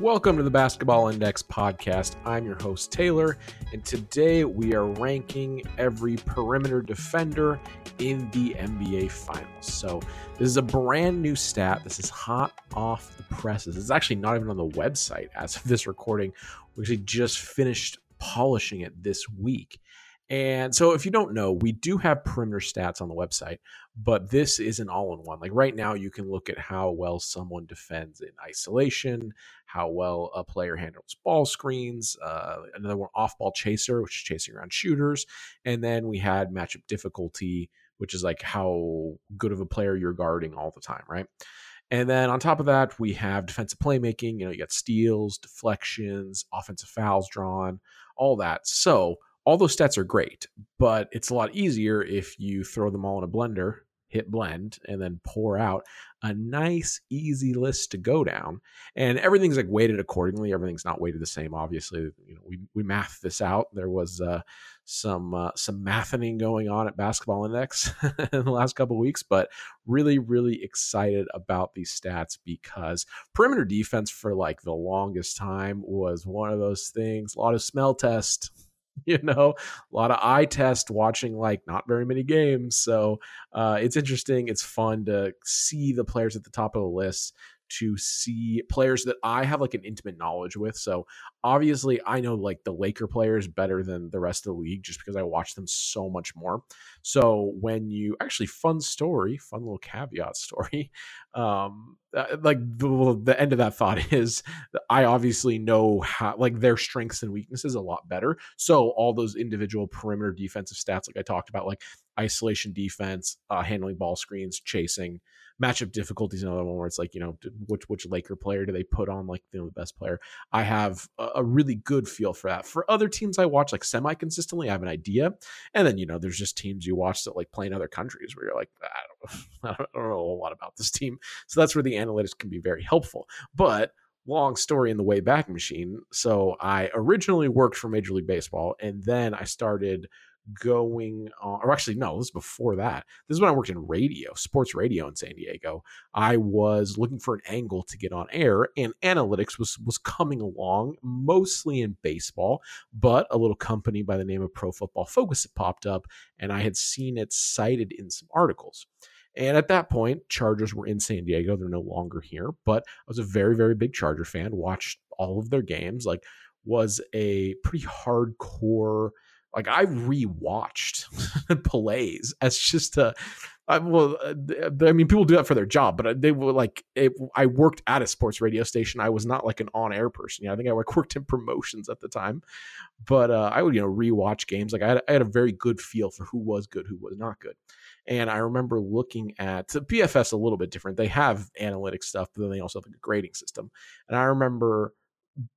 Welcome to the Basketball Index podcast. I'm your host, Taylor, and today we are ranking every perimeter defender in the NBA Finals. So, this is a brand new stat. This is hot off the presses. It's actually not even on the website as of this recording. We actually just finished polishing it this week. And so, if you don't know, we do have perimeter stats on the website, but this is an all in one. Like right now, you can look at how well someone defends in isolation, how well a player handles ball screens, uh, another one off ball chaser, which is chasing around shooters. And then we had matchup difficulty, which is like how good of a player you're guarding all the time, right? And then on top of that, we have defensive playmaking. You know, you got steals, deflections, offensive fouls drawn, all that. So, all those stats are great, but it's a lot easier if you throw them all in a blender, hit blend, and then pour out a nice, easy list to go down. And everything's like weighted accordingly. Everything's not weighted the same. Obviously, you know, we we math this out. There was uh, some uh, some mathing going on at Basketball Index in the last couple weeks, but really, really excited about these stats because perimeter defense for like the longest time was one of those things. A lot of smell test you know a lot of eye test watching like not very many games. So uh, it's interesting it's fun to see the players at the top of the list to see players that I have like an intimate knowledge with. So obviously I know like the Laker players better than the rest of the league just because I watch them so much more. So when you actually fun story, fun little caveat story, um uh, like the, the end of that thought is I obviously know how like their strengths and weaknesses a lot better. So all those individual perimeter defensive stats like I talked about like isolation defense, uh, handling ball screens, chasing, matchup difficulties another one where it's like you know which which Laker player do they put on like you know the best player. I have a, a really good feel for that. For other teams I watch like semi consistently, I have an idea, and then you know there's just teams you watch that like play in other countries where you're like ah, I don't, I don't know a lot about this team. So that's where the analytics can be very helpful, but long story in the way back machine. So I originally worked for Major League Baseball and then I started going on, or actually, no, this is before that. This is when I worked in radio, sports radio in San Diego. I was looking for an angle to get on air, and analytics was was coming along, mostly in baseball, but a little company by the name of Pro Football Focus had popped up, and I had seen it cited in some articles. And at that point, Chargers were in San Diego. They're no longer here, but I was a very, very big Charger fan, watched all of their games, like was a pretty hardcore like I rewatched plays as just a I, well, uh, I mean, people do that for their job, but uh, they were like, it, I worked at a sports radio station. I was not like an on-air person. You know, I think I worked in promotions at the time, but uh, I would, you know, rewatch games. Like I had, I had a very good feel for who was good, who was not good. And I remember looking at the PFF a little bit different. They have analytic stuff, but then they also have like a grading system. And I remember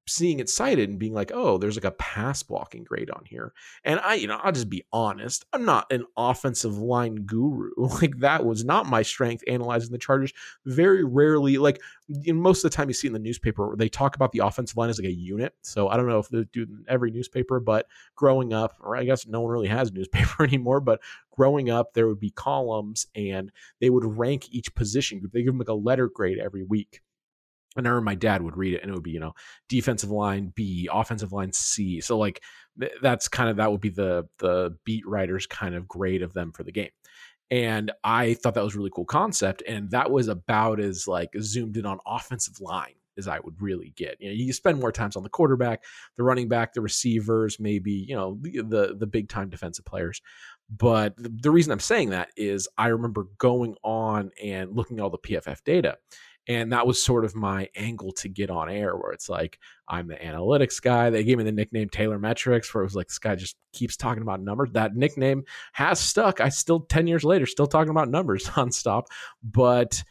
seeing it cited and being like, oh, there's like a pass blocking grade on here. And I, you know, I'll just be honest. I'm not an offensive line guru. Like that was not my strength analyzing the Chargers. Very rarely, like most of the time you see in the newspaper, they talk about the offensive line as like a unit. So I don't know if they do in every newspaper, but growing up, or I guess no one really has newspaper anymore, but growing up, there would be columns and they would rank each position group. They give them like a letter grade every week. And I remember my dad would read it and it would be, you know, defensive line B, offensive line C. So like that's kind of that would be the the beat writers kind of grade of them for the game. And I thought that was really cool concept. And that was about as like zoomed in on offensive line as I would really get. You know, you spend more times on the quarterback, the running back, the receivers, maybe, you know, the the, big time defensive players. But the, the reason I'm saying that is I remember going on and looking at all the PFF data and that was sort of my angle to get on air, where it's like, I'm the analytics guy. They gave me the nickname Taylor Metrics, where it was like, this guy just keeps talking about numbers. That nickname has stuck. I still, 10 years later, still talking about numbers nonstop. But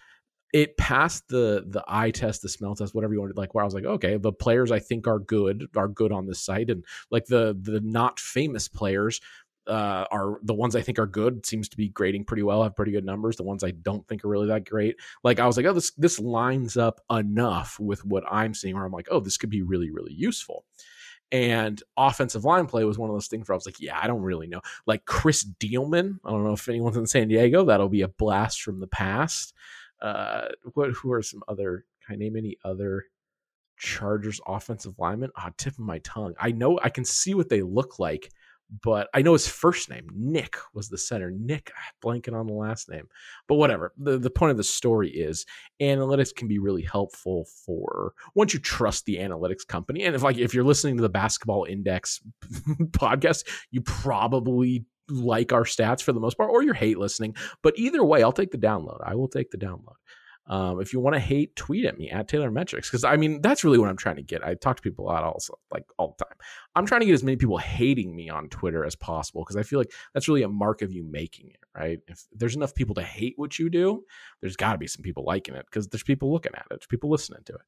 it passed the the eye test, the smell test, whatever you wanted. Like where I was like, okay, the players I think are good are good on this site, and like the the not famous players uh, are the ones I think are good. Seems to be grading pretty well, have pretty good numbers. The ones I don't think are really that great, like I was like, oh, this this lines up enough with what I'm seeing, where I'm like, oh, this could be really really useful. And offensive line play was one of those things where I was like, yeah, I don't really know. Like Chris Dielman, I don't know if anyone's in San Diego. That'll be a blast from the past. Uh, what who are some other? Can I name any other Chargers offensive lineman. Ah, tip of my tongue. I know I can see what they look like, but I know his first name. Nick was the center. Nick, ah, blanking on the last name. But whatever. The, the point of the story is analytics can be really helpful for once you trust the analytics company. And if like if you're listening to the basketball index podcast, you probably like our stats for the most part, or you hate listening. But either way, I'll take the download. I will take the download. Um, if you want to hate, tweet at me at Taylor Metrics because I mean that's really what I'm trying to get. I talk to people a lot, also like all the time. I'm trying to get as many people hating me on Twitter as possible because I feel like that's really a mark of you making it, right? If there's enough people to hate what you do, there's got to be some people liking it because there's people looking at it, there's people listening to it.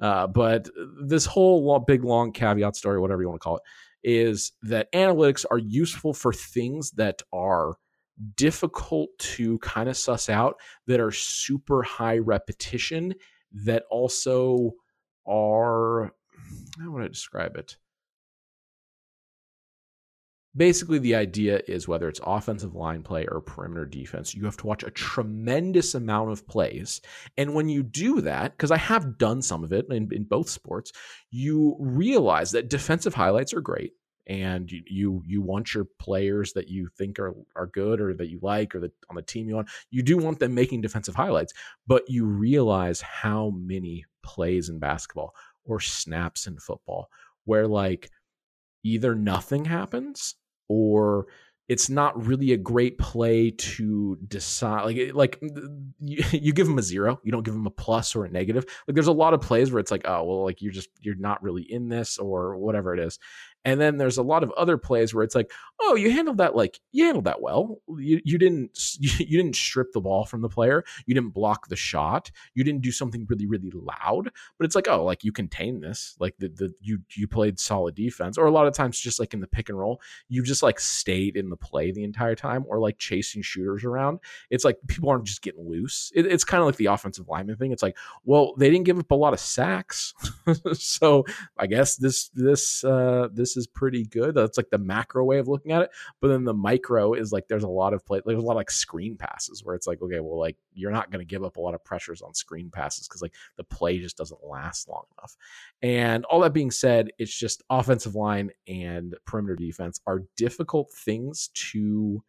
Uh, but this whole long, big long caveat story, whatever you want to call it, is that analytics are useful for things that are difficult to kind of suss out that are super high repetition that also are how would I describe it? Basically, the idea is whether it's offensive line play or perimeter defense, you have to watch a tremendous amount of plays. And when you do that, because I have done some of it in, in both sports, you realize that defensive highlights are great and you, you you want your players that you think are are good or that you like or that on the team you want you do want them making defensive highlights but you realize how many plays in basketball or snaps in football where like either nothing happens or it's not really a great play to decide like like you, you, give them a zero you don't give them a plus or a negative. Like there's a lot of plays where it's like oh well like you're just you're not really in this or whatever it is and then there's a lot of other plays where it's like, oh, you handled that like you handled that well. You, you didn't you, didn't strip the ball from the player. You didn't block the shot. You didn't do something really really loud. But it's like, oh, like you contained this. Like the the you you played solid defense. Or a lot of times just like in the pick and roll, you just like stayed in the play the entire time, or like chasing shooters around. It's like people aren't just getting loose. It, it's kind of like the offensive lineman thing. It's like, well, they didn't give up a lot of sacks, so I guess this this uh, this is pretty good. That's like the macro way of looking at it. But then the micro is like there's a lot of play, there's a lot of like screen passes where it's like, okay, well, like you're not going to give up a lot of pressures on screen passes because like the play just doesn't last long enough. And all that being said, it's just offensive line and perimeter defense are difficult things to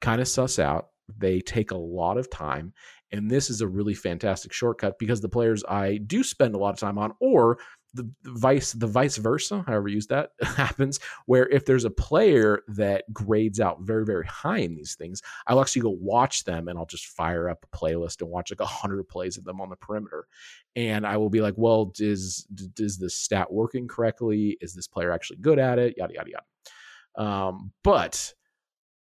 kind of suss out. They take a lot of time. And this is a really fantastic shortcut because the players I do spend a lot of time on, or the, vice the vice versa however you use that happens where if there's a player that grades out very very high in these things i'll actually go watch them and i'll just fire up a playlist and watch like a hundred plays of them on the perimeter. And i will be like well is is this stat working correctly? Is this player actually good at it? Yada yada yada. Um, but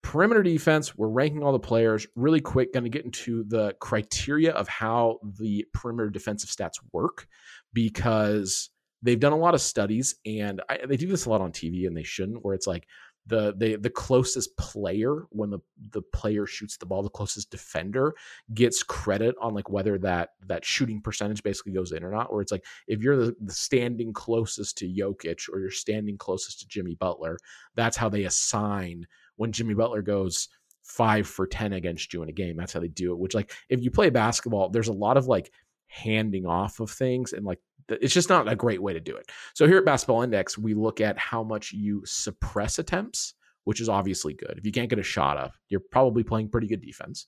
perimeter defense we're ranking all the players really quick going to get into the criteria of how the perimeter defensive stats work because they've done a lot of studies and I, they do this a lot on TV and they shouldn't where it's like the the the closest player when the the player shoots the ball the closest defender gets credit on like whether that that shooting percentage basically goes in or not or it's like if you're the, the standing closest to Jokic or you're standing closest to Jimmy Butler that's how they assign when Jimmy Butler goes 5 for 10 against you in a game that's how they do it which like if you play basketball there's a lot of like handing off of things and like it's just not a great way to do it. So here at Basketball Index, we look at how much you suppress attempts, which is obviously good. If you can't get a shot up, you're probably playing pretty good defense.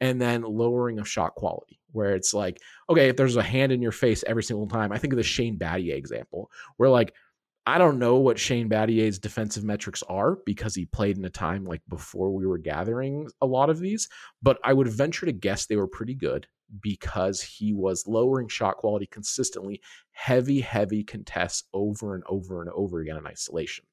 And then lowering of shot quality, where it's like, okay, if there's a hand in your face every single time, I think of the Shane Battier example, where like, I don't know what Shane Battier's defensive metrics are because he played in a time like before we were gathering a lot of these, but I would venture to guess they were pretty good because he was lowering shot quality consistently, heavy, heavy contests over and over and over again in isolation.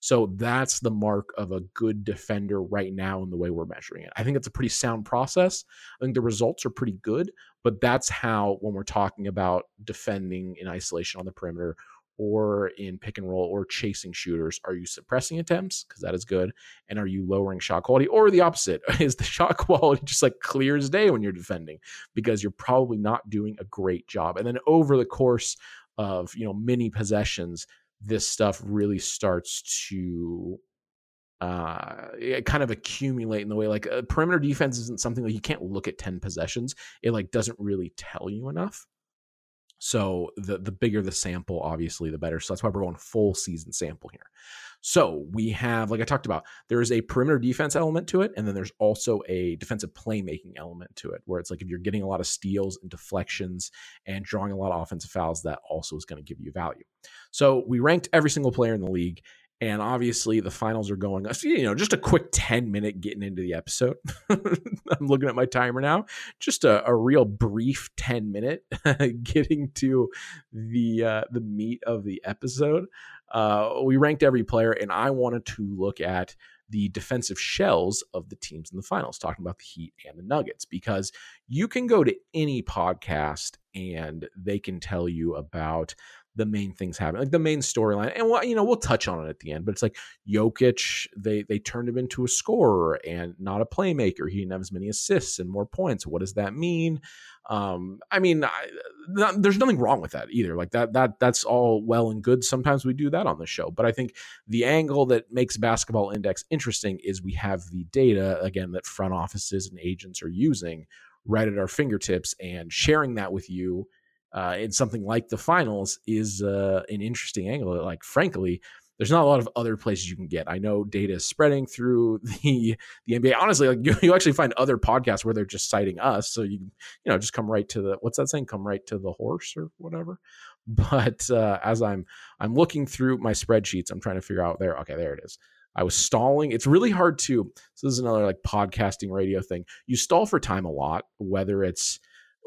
So that's the mark of a good defender right now in the way we're measuring it. I think it's a pretty sound process. I think the results are pretty good, but that's how, when we're talking about defending in isolation on the perimeter, or in pick and roll or chasing shooters? Are you suppressing attempts? Because that is good. And are you lowering shot quality? Or the opposite? Is the shot quality just like clear as day when you're defending? Because you're probably not doing a great job. And then over the course of, you know, many possessions, this stuff really starts to uh, it kind of accumulate in the way like a perimeter defense isn't something that you can't look at 10 possessions. It like doesn't really tell you enough. So the the bigger the sample, obviously, the better. So that's why we're going full season sample here. So we have, like I talked about, there is a perimeter defense element to it, and then there's also a defensive playmaking element to it, where it's like if you're getting a lot of steals and deflections and drawing a lot of offensive fouls, that also is going to give you value. So we ranked every single player in the league, and obviously the finals are going you know just a quick 10 minute getting into the episode. I'm looking at my timer now. Just a, a real brief 10 minute getting to the uh, the meat of the episode. Uh, we ranked every player and i wanted to look at the defensive shells of the teams in the finals, talking about the Heat and the Nuggets, because you can go to any podcast and they can tell you about the main things happen, like the main storyline. And what you know, we'll touch on it at the end, but it's like Jokic, they they turned him into a scorer and not a playmaker. He didn't have as many assists and more points. What does that mean? Um, I mean, I, not, there's nothing wrong with that either. Like that that that's all well and good. Sometimes we do that on the show, but I think the angle that makes Basketball Index interesting is we have the data again that front offices and agents are using right at our fingertips and sharing that with you uh, in something like the finals is uh, an interesting angle. Like, frankly, there's not a lot of other places you can get. I know data is spreading through the the NBA. Honestly, like you, you actually find other podcasts where they're just citing us, so you you know just come right to the what's that saying? Come right to the horse or whatever. But uh, as I'm I'm looking through my spreadsheets, I'm trying to figure out there. Okay, there it is. I was stalling. It's really hard to. So this is another like podcasting radio thing. You stall for time a lot, whether it's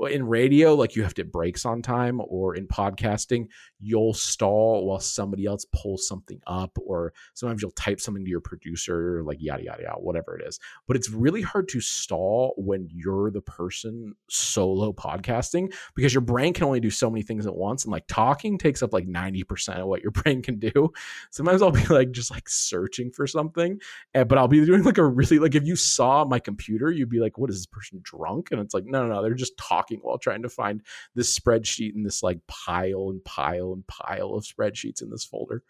in radio like you have to breaks on time or in podcasting you'll stall while somebody else pulls something up or sometimes you'll type something to your producer like yada yada yada whatever it is. But it's really hard to stall when you're the person solo podcasting because your brain can only do so many things at once and like talking takes up like 90% of what your brain can do. Sometimes i'll be like just like searching for something and, but i'll be doing like a really like if you saw my computer you'd be like what is this person drunk? And it's like no no no they're just talking while trying to find this spreadsheet and this like pile and pile and pile of spreadsheets in this folder.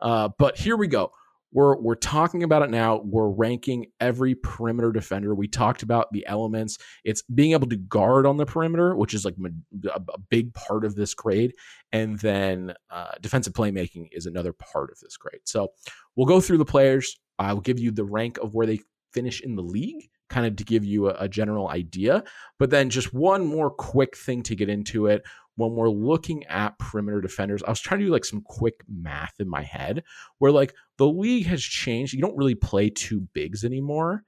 Uh, but here we go. We're, we're talking about it now. We're ranking every perimeter defender. We talked about the elements. It's being able to guard on the perimeter, which is like a, a big part of this grade. And then uh, defensive playmaking is another part of this grade. So we'll go through the players. I'll give you the rank of where they finish in the league kind of to give you a, a general idea. But then just one more quick thing to get into it when we're looking at perimeter defenders, I was trying to do like some quick math in my head where like the league has changed. You don't really play two bigs anymore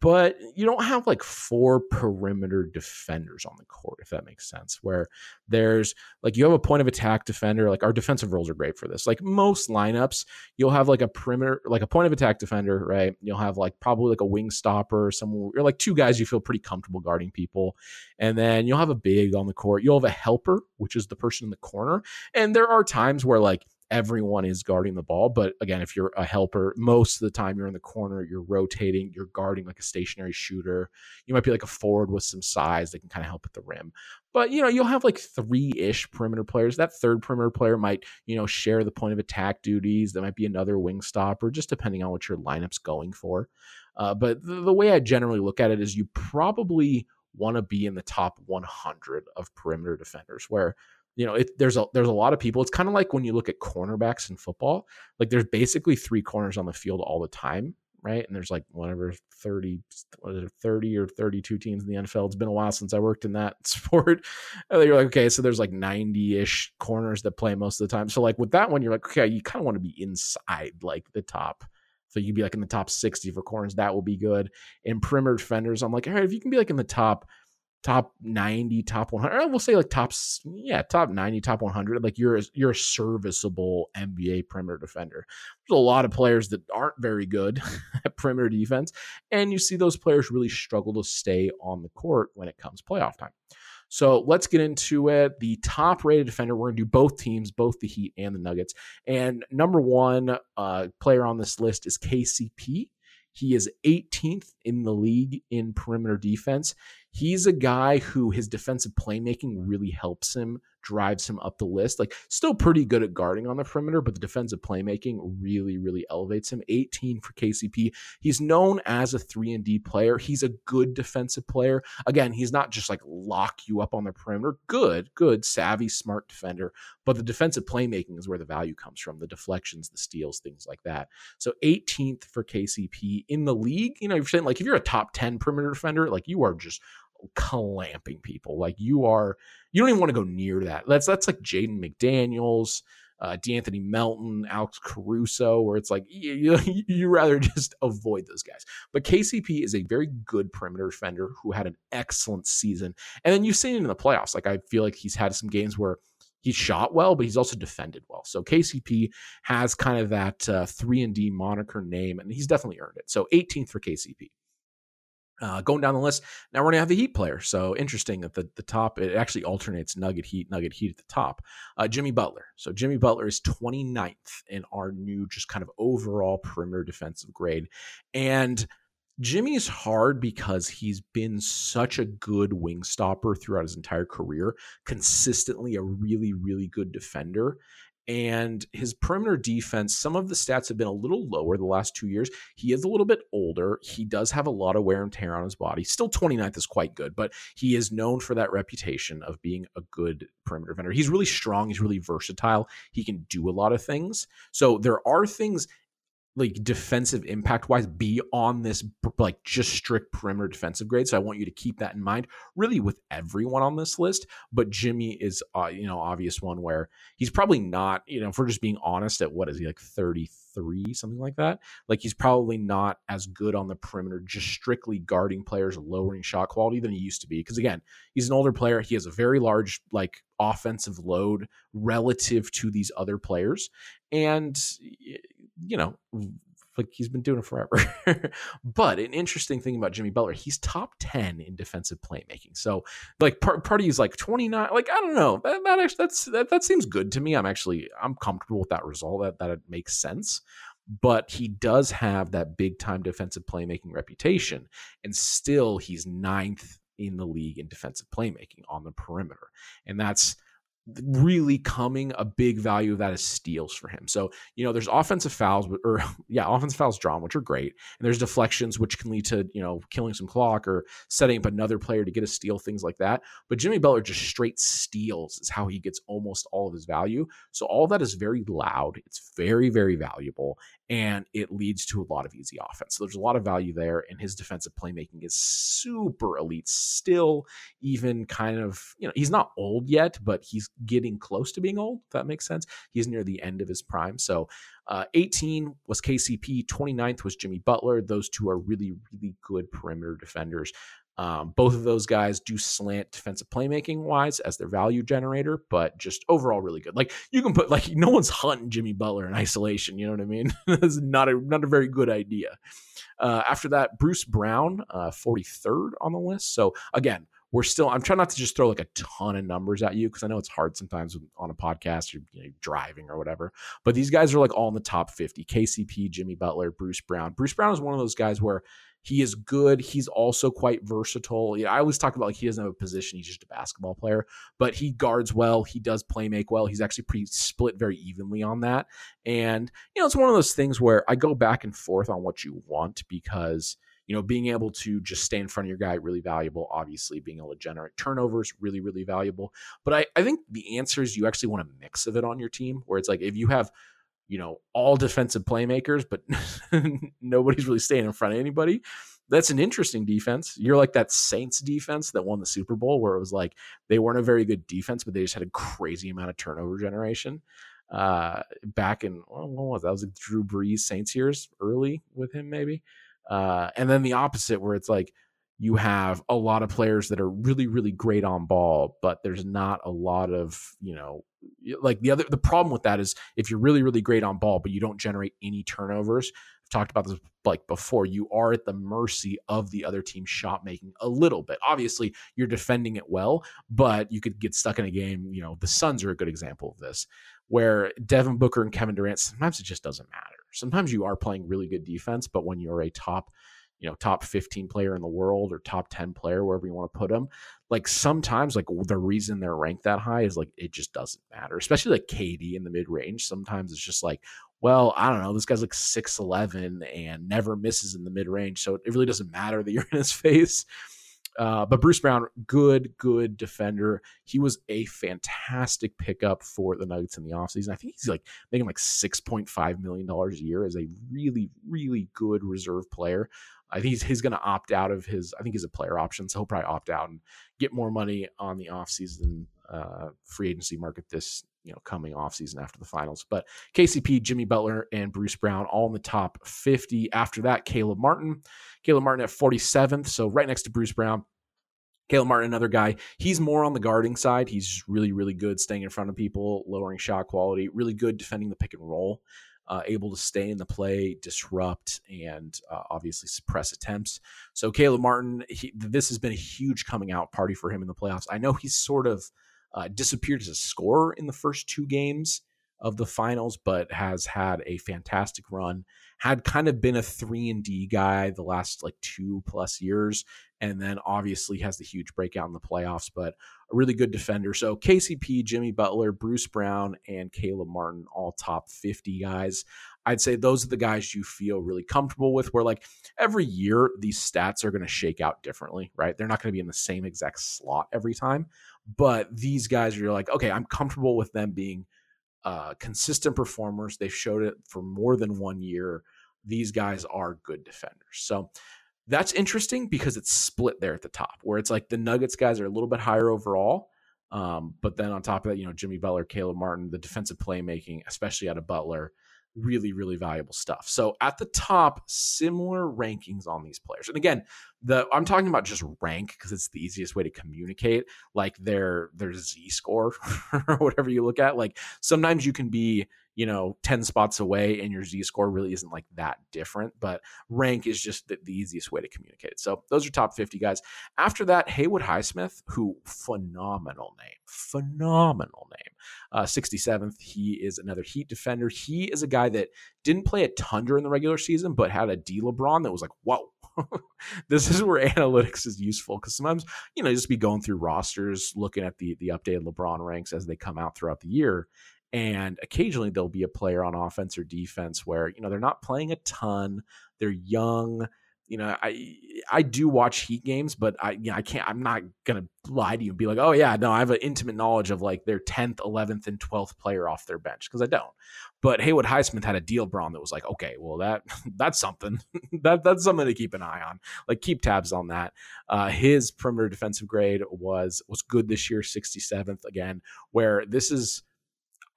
but you don't have like four perimeter defenders on the court, if that makes sense. Where there's like you have a point of attack defender, like our defensive roles are great for this. Like most lineups, you'll have like a perimeter, like a point of attack defender, right? You'll have like probably like a wing stopper, someone or like two guys you feel pretty comfortable guarding people. And then you'll have a big on the court. You'll have a helper, which is the person in the corner. And there are times where like everyone is guarding the ball. But again, if you're a helper, most of the time you're in the corner, you're rotating, you're guarding like a stationary shooter. You might be like a forward with some size that can kind of help at the rim. But you know, you'll have like three-ish perimeter players. That third perimeter player might, you know, share the point of attack duties. There might be another wing stopper, just depending on what your lineup's going for. Uh, but the, the way I generally look at it is you probably want to be in the top 100 of perimeter defenders, where you know, it, there's a there's a lot of people. It's kind of like when you look at cornerbacks in football. Like there's basically three corners on the field all the time, right? And there's like whatever 30, what is it, 30 or 32 teams in the NFL. It's been a while since I worked in that sport. You're like, okay, so there's like 90-ish corners that play most of the time. So like with that one, you're like, okay, you kind of want to be inside like the top. So you'd be like in the top 60 for corners. That will be good. In perimeter defenders, I'm like, all right, if you can be like in the top – top 90 top 100 we'll say like top yeah top 90 top 100 like you're a, you're a serviceable nba perimeter defender there's a lot of players that aren't very good at perimeter defense and you see those players really struggle to stay on the court when it comes playoff time so let's get into it. The top rated defender, we're going to do both teams, both the Heat and the Nuggets. And number one uh, player on this list is KCP. He is 18th in the league in perimeter defense. He's a guy who his defensive playmaking really helps him drives him up the list. Like still pretty good at guarding on the perimeter, but the defensive playmaking really, really elevates him. 18 for KCP. He's known as a three and D player. He's a good defensive player. Again, he's not just like lock you up on the perimeter. Good, good, savvy, smart defender. But the defensive playmaking is where the value comes from. The deflections, the steals, things like that. So 18th for KCP in the league. You know, you're saying like if you're a top 10 perimeter defender, like you are just clamping people. Like you are, you don't even want to go near that. That's that's like Jaden McDaniels, uh, De'Anthony Melton, Alex Caruso, where it's like you, you, you rather just avoid those guys. But KCP is a very good perimeter defender who had an excellent season, and then you've seen it in the playoffs. Like I feel like he's had some games where he shot well, but he's also defended well. So KCP has kind of that uh, three and D moniker name, and he's definitely earned it. So 18th for KCP. Uh, going down the list, now we're going to have the Heat player. So interesting at the, the top, it actually alternates Nugget Heat, Nugget Heat at the top. Uh, Jimmy Butler. So Jimmy Butler is 29th in our new, just kind of overall perimeter defensive grade. And Jimmy's hard because he's been such a good wing stopper throughout his entire career, consistently a really, really good defender and his perimeter defense, some of the stats have been a little lower the last two years. He is a little bit older. He does have a lot of wear and tear on his body. Still 29th is quite good, but he is known for that reputation of being a good perimeter defender. He's really strong. He's really versatile. He can do a lot of things. So there are things like defensive impact wise be on this like just strict perimeter defensive grade. So i want you to keep that in mind really with everyone on this list. But jimmy is uh, you know obvious one where he's probably not you know if we're just being honest at what is he like 33 something like that? Like he's probably not as good on the perimeter just strictly guarding players lowering shot quality than he used to be. Because again he's an older player. He has a very large like offensive load relative to these other players. And you know, like he's been doing it forever. but an interesting thing about Jimmy Butler, he's top 10 in defensive playmaking. So like part, part of like 29, like, I don't know, that, that actually, that's, that, that seems good to me. I'm actually, I'm comfortable with that result that, that it makes sense. But he does have that big time defensive playmaking reputation. And still he's ninth in the league in defensive playmaking on the perimeter. And that's, really coming a big value of that is steals for him. So, you know, there's offensive fouls, or yeah, offensive fouls drawn, which are great. And there's deflections, which can lead to, you know, killing some clock or setting up another player to get a steal, things like that. But Jimmy Butler just straight steals is how he gets almost all of his value. So all that is very loud. It's very, very valuable and it leads to a lot of easy offense. So there's a lot of value there, and his defensive playmaking is super elite. Still, even kind of, you know, he's not old yet, but he's getting close to being old. If that makes sense. He's near the end of his prime. So uh, 18 was KCP, 29th was Jimmy Butler. Those two are really, really good perimeter defenders. Um, both of those guys do slant defensive playmaking wise as their value generator, but just overall really good. Like you can put like no one's hunting Jimmy Butler in isolation. You know what I mean? That's not a not a very good idea. Uh, after that, Bruce Brown, uh, 43rd on the list. So again, we're still. I'm trying not to just throw like a ton of numbers at you because I know it's hard sometimes on a podcast or you know, driving or whatever. But these guys are like all in the top 50. KCP, Jimmy Butler, Bruce Brown. Bruce Brown is one of those guys where he is good. He's also quite versatile. I always talk about like he doesn't have a position. He's just a basketball player, but he guards well. He does play make well. He's actually pretty split very evenly on that. And, you know, it's one of those things where I go back and forth on what you want because, you know, being able to just stay in front of your guy, really valuable. Obviously, being able to generate turnovers, really, really valuable. But I, I think the answer is you actually want a mix of it on your team where it's like if you have you know, all defensive playmakers, but nobody's really staying in front of anybody. That's an interesting defense. You're like that Saints defense that won the Super Bowl, where it was like they weren't a very good defense, but they just had a crazy amount of turnover generation. Uh, back in what was that? that was Drew Brees Saints years, early with him maybe. Uh, and then the opposite, where it's like you have a lot of players that are really, really great on ball, but there's not a lot of you know like the other the problem with that is if you're really really great on ball but you don't generate any turnovers i've talked about this like before you are at the mercy of the other team's shot making a little bit. Obviously you're defending it well but you could get stuck in a game you know the suns are a good example of this where devin booker and kevin durant sometimes it just doesn't matter sometimes you are playing really good defense but when you're a top you know, top 15 player in the world or top 10 player, wherever you want to put them, Like sometimes, like the reason they're ranked that high is like it just doesn't matter, especially like KD in the mid range. Sometimes it's just like, well, I don't know, this guy's like 6'11 and never misses in the mid range. So it really doesn't matter that you're in his face. Uh, but Bruce Brown, good, good defender. He was a fantastic pickup for the Nuggets in the offseason. I think he's like making like $6.5 million a year as a really, really good reserve player. I think he's, he's going to opt out of his, I think he's a player option, so he'll probably opt out and get more money on the offseason uh, free agency market this, you know, coming off season after the finals. But KCP, Jimmy Butler, and Bruce Brown all in the top 50. After that, Caleb Martin. Caleb Martin at 47th, so right next to Bruce Brown. Caleb Martin, another guy, he's more on the guarding side. He's really, really good staying in front of people, lowering shot quality, really good defending the pick and roll uh, able to stay in the play, disrupt, and uh, obviously suppress attempts. So Caleb Martin, he, this has been a huge coming out party for him in the playoffs. I know he's sort of uh, disappeared as a scorer in the first two games of the finals, but has had a fantastic run. Had kind of been a three and D guy the last like two plus years, and then obviously has the huge breakout in the playoffs. But a really good defender. So KCP, Jimmy Butler, Bruce Brown, and Caleb Martin, all top 50 guys. I'd say those are the guys you feel really comfortable with. Where like every year, these stats are going to shake out differently, right? They're not going to be in the same exact slot every time. But these guys, you're like, okay, I'm comfortable with them being uh, consistent performers. They've showed it for more than one year. These guys are good defenders. So that's interesting because it's split there at the top, where it's like the Nuggets guys are a little bit higher overall. Um, but then on top of that, you know, Jimmy Butler, Caleb Martin, the defensive playmaking, especially out of Butler, really, really valuable stuff. So at the top, similar rankings on these players. And again, the I'm talking about just rank because it's the easiest way to communicate, like their their Z score or whatever you look at. Like sometimes you can be you know 10 spots away and your z score really isn't like that different but rank is just the, the, easiest way to communicate. So those are top 50 guys. After that haywood highsmith who phenomenal name phenomenal name. Uh, 67th he is another heat defender. He is a guy that didn't play a ton during the regular season but had a d lebron that was like whoa. This is where analytics is useful because sometimes you know just be going through rosters looking at the the updated lebron ranks as they come out throughout the year and occasionally there'll be a player on offense or defense where, you know, they're not playing a ton, they're young. You know, I I do watch Heat games, but I you know, I can't I'm not gonna lie to you and be like, oh yeah, no, I have an intimate knowledge of like their 10th, 11th, and 12th player off their bench because I don't. But Haywood Highsmith had a D-LEBRON that was like, okay, well that that's something. that that's something to keep an eye on. Like keep tabs on that. Uh, his perimeter defensive grade was was good this year, 67th again, where this is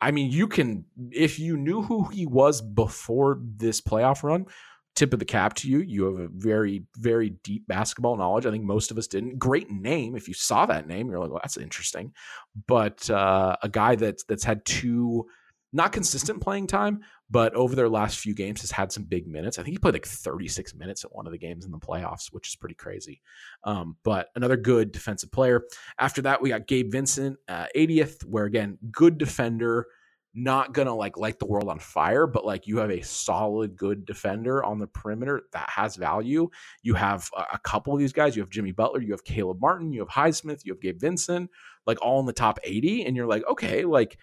I mean, you can if you knew who he was before this playoff run, tip of the cap to you. You have a very, very deep basketball knowledge. I think most of us didn't. Great name. If you saw that name, you're like, well, that's interesting. But uh, a guy that's that's had two not consistent playing time, but over their last few games has had some big minutes. I think he played like 36 minutes at one of the games in the playoffs, which is pretty crazy. Um, but another good defensive player. After that, we got Gabe Vincent, uh, 80th, where again, good defender, not gonna like light the world on fire, but like you have a solid, good defender on the perimeter that has value. You have a, a couple of these guys. You have Jimmy Butler, you have Caleb Martin, you have Highsmith, you have Gabe Vincent, like all in the top 80, and you're like, okay, like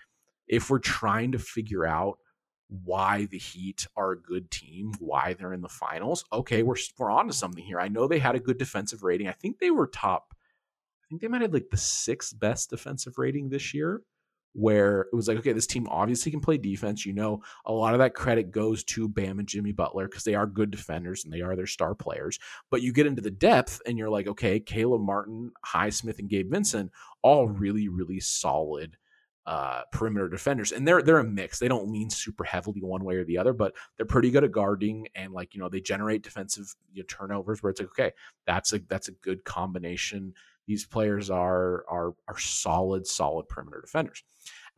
if we're trying to figure out why the Heat are a good team, why they're in the finals, okay, we're we're on to something here. I know they had a good defensive rating. I think they were top. I think they might have like the sixth best defensive rating this year. Where it was like, okay, this team obviously can play defense. You know, a lot of that credit goes to Bam and Jimmy Butler because they are good defenders and they are their star players. But you get into the depth and you're like, okay, Caleb Martin, Highsmith, and Gabe Vincent, all really, really solid uh, perimeter defenders, and they're they're a mix. They don't lean super heavily one way or the other, but they're pretty good at guarding and like you know they generate defensive you know, turnovers where it's like okay, that's a that's a good combination. These players are are are solid solid perimeter defenders.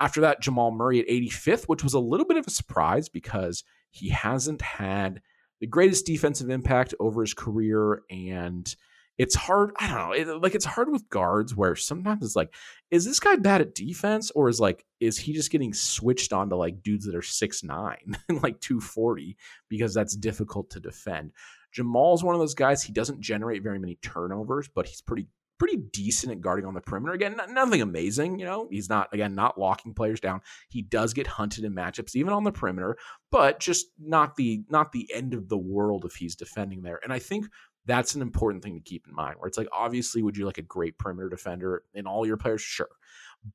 After that, Jamal Murray at 85th, which was a little bit of a surprise because he hasn't had the greatest defensive impact over his career and it's hard. I don't know. It, like it's hard with guards where sometimes it's like, is this guy bad at defense or is like, is he just getting switched on to like dudes that are six nine and like 240 because that's difficult to defend? Jamal's one of those guys. He doesn't generate very many turnovers, but he's pretty pretty decent at guarding on the perimeter. Again, nothing amazing, you know. He's not again not locking players down. He does get hunted in matchups even on the perimeter, but just not the not the end of the world if he's defending there. And I think that's an important thing to keep in mind. Where it's like obviously would you like a great perimeter defender in all your players? Sure.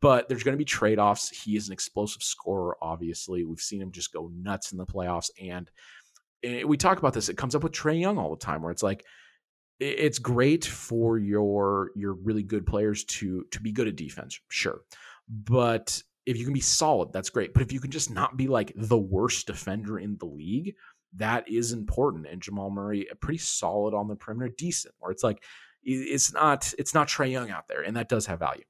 But there's going to be trade offs. He is an explosive scorer, obviously. We've seen him just go nuts in the playoffs. And eh, we talk about this. It comes up with Trae Young all the time, where it's like, it's great for your your really good players to to be good at defense, sure. But if you can be solid, that's great. But if you can just not be like the worst defender in the league, that is important. And Jamal Murray, pretty solid on the perimeter, decent. Where it's like it's not it's not Trae Young out there, and that does have value.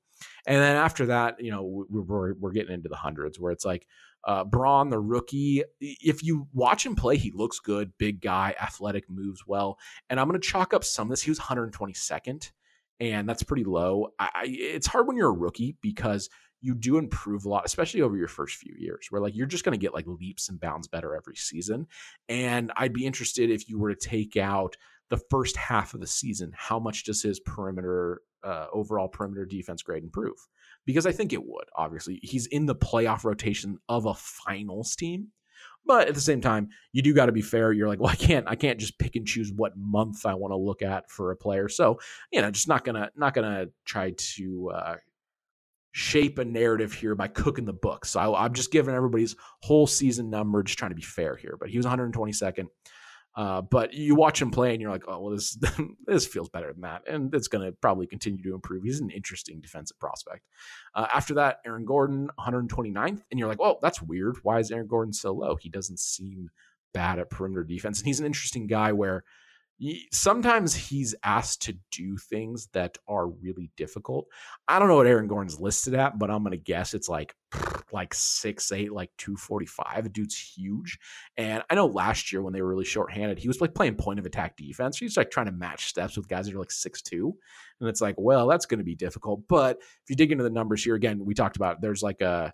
And then after that, you know, we're we're getting into the hundreds where it's like uh, Braun, the rookie, if you watch him play, he looks good, big guy, athletic, moves well. And I'm going to chalk up some of this. He was 122nd, and that's pretty low. I, it's hard when you're a rookie because you do improve a lot, especially over your first few years, where like you're just going to get like leaps and bounds better every season. And I'd be interested if you were to take out the first half of the season, how much does his perimeter, uh, overall perimeter defense grade improve? because I think it would. Obviously, he's in the playoff rotation of a finals team. But at the same time, you do got to be fair. You're like, well, I can't, I can't just pick and choose what month I want to look at for a player. So, you know, just not gonna, not gonna try to uh, shape a narrative here by cooking the books. So I, I'm just giving everybody's whole season number, just trying to be fair here. But he was 122nd. Uh, but you watch him play and you're like, oh, well, this this feels better than that. And it's going to probably continue to improve. He's an interesting defensive prospect. Uh, after that, Aaron Gordon, 129th. And you're like, oh, that's weird. Why is Aaron Gordon so low? He doesn't seem bad at perimeter defense. And he's an interesting guy where sometimes he's asked to do things that are really difficult. I don't know what Aaron Gordon's listed at, but I'm gonna guess it's like like six eight, like two forty five. The dude's huge, and I know last year when they were really shorthanded, he was like playing point of attack defense. He's like trying to match steps with guys that are like six two, and it's like, well, that's going to be difficult. But if you dig into the numbers here again, we talked about there's like a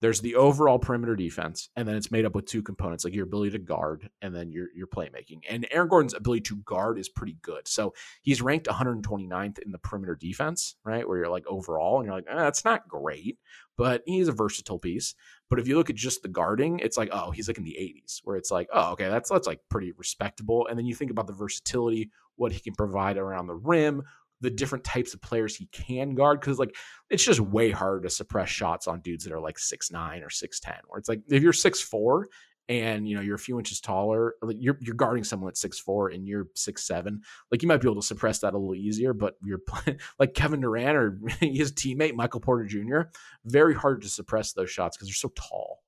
there's the overall perimeter defense, and then it's made up with two components, like your ability to guard and then your your playmaking. And Aaron Gordon's ability to guard is pretty good. So he's ranked 129th in the perimeter defense, right? Where you're like overall, and you're like, eh, that's not great, but he's a versatile piece. But if you look at just the guarding, it's like, oh, he's like in the 80s, where it's like, oh, okay, that's that's like pretty respectable. And then you think about the versatility, what he can provide around the rim, the different types of players he can guard because like it's just way harder to suppress shots on dudes that are like six nine or six ten. Where it's like if you're six four and you know you're a few inches taller, like you're you're guarding someone at six four and you're six seven, like you might be able to suppress that a little easier. But you're playing like Kevin Durant or his teammate Michael Porter Jr. Very hard to suppress those shots because they're so tall.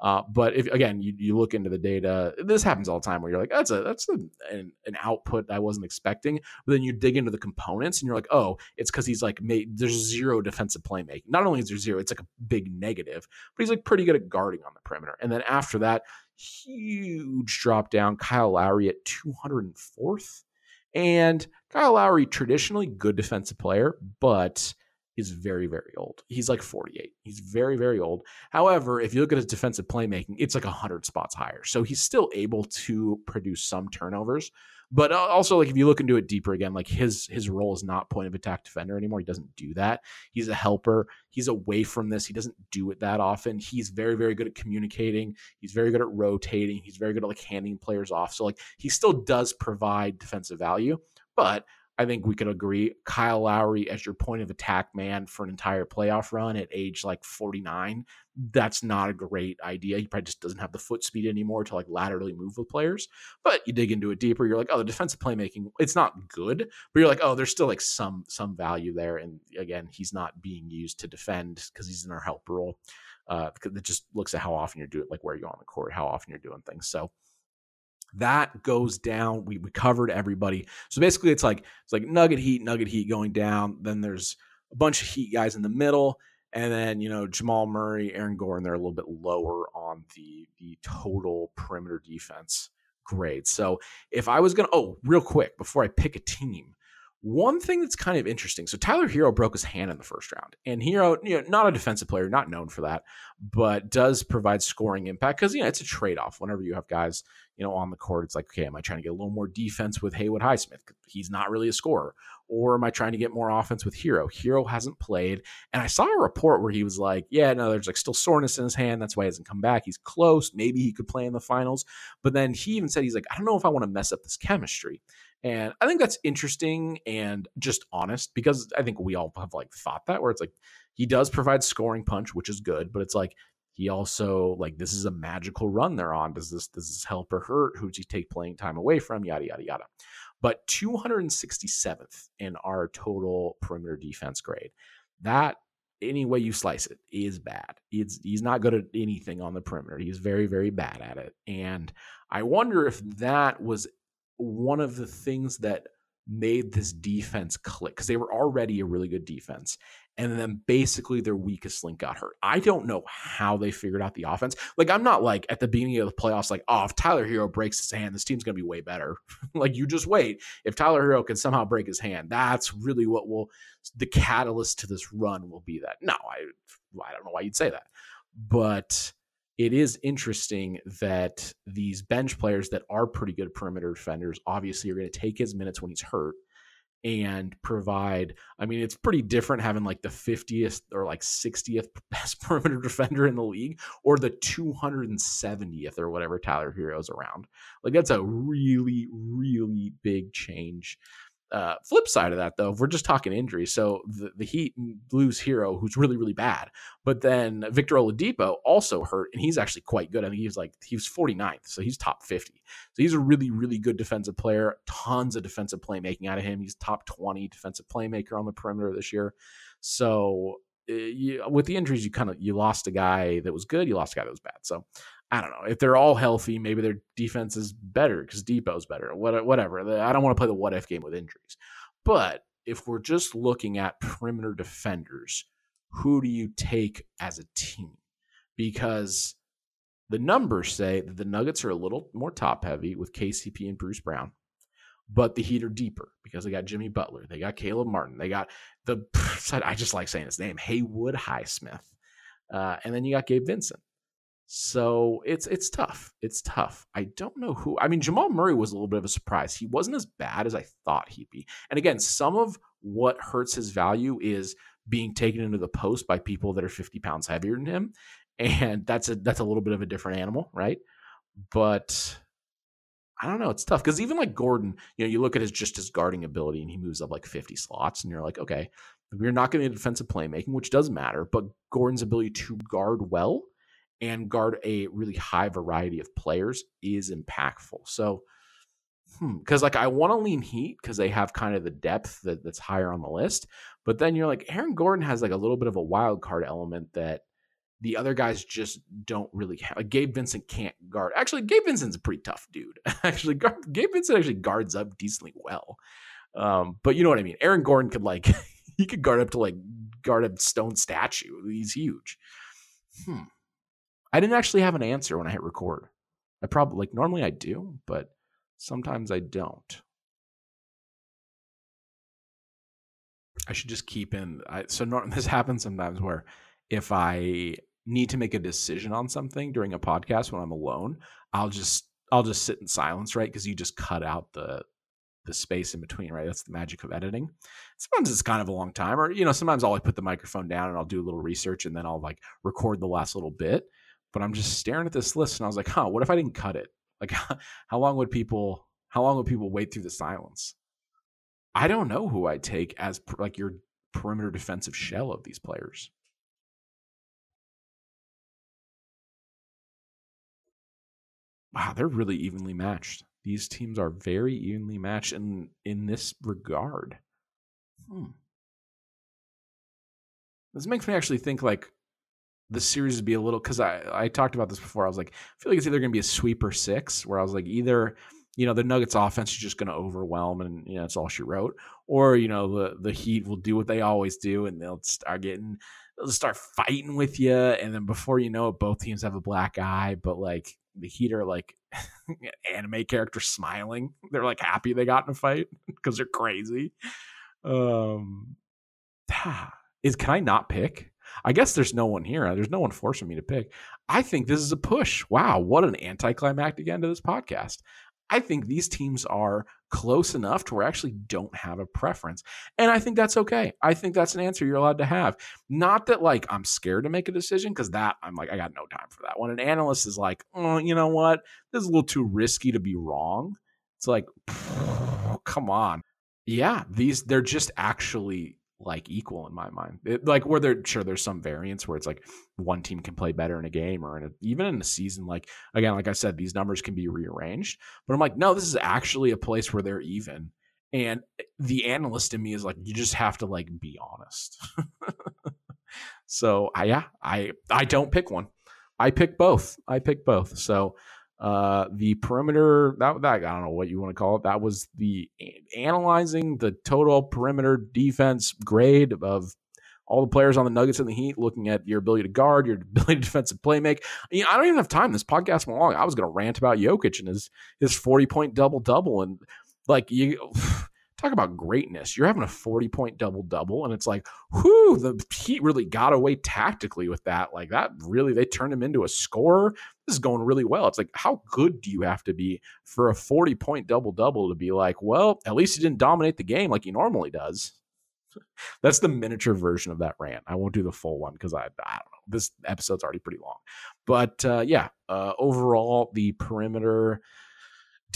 Uh, but if again you, you look into the data, this happens all the time where you're like, that's a that's a, an, an output I wasn't expecting. But then you dig into the components and you're like, oh, it's because he's like made there's zero defensive playmaking. Not only is there zero, it's like a big negative, but he's like pretty good at guarding on the perimeter. And then after that, huge drop down, Kyle Lowry at 204th. And Kyle Lowry, traditionally good defensive player, but is very, very old. He's like 48. He's very, very old. However, if you look at his defensive playmaking, it's like 100 spots higher. So he's still able to produce some turnovers. But uh, also, like if you look into it deeper again, like his his role is not point of attack defender anymore. He doesn't do that. He's a helper. He's away from this. He doesn't do it that often. He's very very good at communicating. He's very good at rotating. He's very good at like handing players off. So like he still does provide defensive value, but I think we could agree Kyle Lowry as your point of attack man for an entire playoff run at age like 49. That's not a great idea. He probably just doesn't have the foot speed anymore to like laterally move with players. But you dig into it deeper, you're like, oh, the defensive playmaking, it's not good, but you're like, oh, there's still like some some value there. And again, he's not being used to defend because he's in our help role. Uh, it just looks at how often you're doing, like where you go on the court, how often you're doing things. So that goes down. We, we covered everybody. So basically, it's like it's like Nugget Heat, Nugget Heat going down. Then there's a bunch of Heat guys in the middle, and then you know Jamal Murray, Aaron Gordon. They're a little bit lower on the the total perimeter defense grade. So if I was gonna, oh, real quick before I pick a team, One thing that's kind of interesting. So Tyler Herro broke his hand in the first round, and Herro, you know, not a defensive player, not known for that, but does provide scoring impact because you know it's a trade off. Whenever you have guys, you know, on the court, it's like, okay, am I trying to get a little more defense with Haywood Highsmith? He's not really a scorer, or am I trying to get more offense with Herro? Herro hasn't played, and I saw a report where he was like, yeah, no, there's like still soreness in his hand, that's why he hasn't come back. He's close, maybe he could play in the finals, but then he even said he's like, I don't know if I want to mess up this chemistry. And I think that's interesting and just honest because I think we all have like thought that where it's like he does provide scoring punch, which is good, but it's like he also like this is a magical run they're on. Does this does this help or hurt? Who'd you take playing time away from? Yada yada yada. But 267th in our total perimeter defense grade. That any way you slice it is bad. He's he's not good at anything on the perimeter. He's very very bad at it. And I wonder if that was one of the things that made this defense click because they were already a really good defense. And then basically their weakest link got hurt. I don't know how they figured out the offense. Like, I'm not like at the beginning of the playoffs, like, oh, if Tyler Herro breaks his hand, this team's going to be way better. like, you just wait. If Tyler Herro can somehow break his hand, that's really what will, the catalyst to this run will be that. No, I, I don't know why you'd say that. But it is interesting that these bench players that are pretty good perimeter defenders obviously are going to take his minutes when he's hurt and provide i mean it's pretty different having like the 50th or like 60th best perimeter defender in the league or the 270th or whatever tyler herro's around. Like that's a really really big change uh, flip side of that, though, if we're just talking injuries, so the, the Heat lose Herro, who's really, really bad, but then Victor Oladipo also hurt, and he's actually quite good. I think he was like he was 49th, so he's top 50. So he's a really, really good defensive player. Tons of defensive playmaking out of him. He's top 20 defensive playmaker on the perimeter this year. So uh, you, with the injuries, you kind of you lost a guy that was good, you lost a guy that was bad. So I don't know if they're all healthy. Maybe their defense is better because Dipo's better. Whatever. I don't want to play the what if game with injuries. But if we're just looking at perimeter defenders, who do you take as a team? Because the numbers say that the Nuggets are a little more top heavy with KCP and Bruce Brown, but the Heat are deeper because they got Jimmy Butler, they got Caleb Martin, they got the I just like saying his name Haywood Highsmith, uh, and then you got Gabe Vincent. So it's it's tough. It's tough. I don't know who. I mean, Jamal Murray was a little bit of a surprise. He wasn't as bad as I thought he'd be. And again, some of what hurts his value is being taken into the post by people that are 50 pounds heavier than him. And that's a that's a little bit of a different animal, right? But I don't know. It's tough because even like Gordon, you know, you look at his just his guarding ability and he moves up like 50 slots, and you're like, okay, we're not getting defensive playmaking, which does matter, but Gordon's ability to guard well and guard a really high variety of players is impactful. So, because hmm, like I want to lean Heat because they have kind of the depth that, that's higher on the list, but then you're like Aaron Gordon has like a little bit of a wild card element that the other guys just don't really have. Like Gabe Vincent can't guard. Actually, Gabe Vincent's a pretty tough dude. actually, Gabe Vincent actually guards up decently well. Um, but you know what I mean. Aaron Gordon could like he could guard up to like guard a stone statue. He's huge. Hmm. I didn't actually have an answer when I hit record. I probably like normally I do, but sometimes I don't. I should just keep in. I, so no, this happens sometimes where if I need to make a decision on something during a podcast when I'm alone, I'll just I'll just sit in silence, right? Because you just cut out the the space in between, right? That's the magic of editing. Sometimes it's kind of a long time, or you know, sometimes I'll like put the microphone down and I'll do a little research and then I'll like record the last little bit but I'm just staring at this list and I was like, huh, what if I didn't cut it? Like, how long would people, how long would people wait through the silence? I don't know who I'd take as like your perimeter defensive shell of these players. Wow, they're really evenly matched. These teams are very evenly matched in in this regard. Hmm. This makes me actually think like the series would be a little because I, I talked about this before. I was like, I feel like it's either going to be a sweep or six, where I was like, either, you know, the Nuggets offense is just going to overwhelm and, you know, it's all she wrote, or, you know, the, the Heat will do what they always do and they'll start getting, they'll start fighting with you. And then before you know it, both teams have a black eye, but like the Heat are like anime characters smiling. They're like happy they got in a fight because they're crazy. um, is can I not pick? I guess there's no one here. There's no one forcing me to pick. I think this is a push. Wow, what an anticlimactic end to this podcast. I think these teams are close enough to where I actually don't have a preference. And I think that's okay. I think that's an answer you're allowed to have. Not that like I'm scared to make a decision because that I'm like, I got no time for that. When an analyst is like, oh, you know what? This is a little too risky to be wrong. It's like, oh, come on. Yeah, these they're just actually like equal in my mind. It, like where there sure there's some variance where it's like one team can play better in a game or in a, even in a season. Like again, like I said, these numbers can be rearranged. But I'm like, no, this is actually a place where they're even. And eh, the analyst in me is like, you just have to like be honest. so I yeah, I I don't pick one. I pick both. I pick both. So uh, the perimeter that, that I don't know what you want to call it. That was the analyzing the total perimeter defense grade of all the players on the Nuggets and the Heat, looking at your ability to guard, your ability to defensive play make. I, don't even have time. This podcast went long. I was going to rant about Jokic and his his forty point double double and like you. Talk about greatness. You're having a 40 point double double, and it's like, whoo, the Heat really got away tactically with that. Like that really, they turned him into a scorer. This is going really well. It's like, how good do you have to be for a 40 point double double to be like, well, at least he didn't dominate the game like he normally does. That's the miniature version of that rant. I won't do the full one because I, I don't know. This episode's already pretty long. But uh, yeah, uh, overall, the perimeter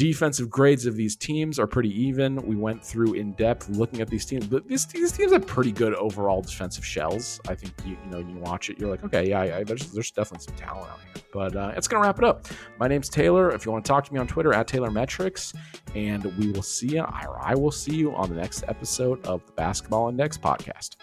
defensive grades of these teams are pretty even. We went through in depth looking at these teams, but these, these teams have pretty good overall defensive shells. I think you, you know you watch it, you're like, okay, yeah, I, there's there's definitely some talent out here. But uh, it's gonna wrap it up. My name's Taylor. If you want to talk to me on Twitter at Taylor Metrics, and we will see you. I will see you on the next episode of the Basketball Index podcast.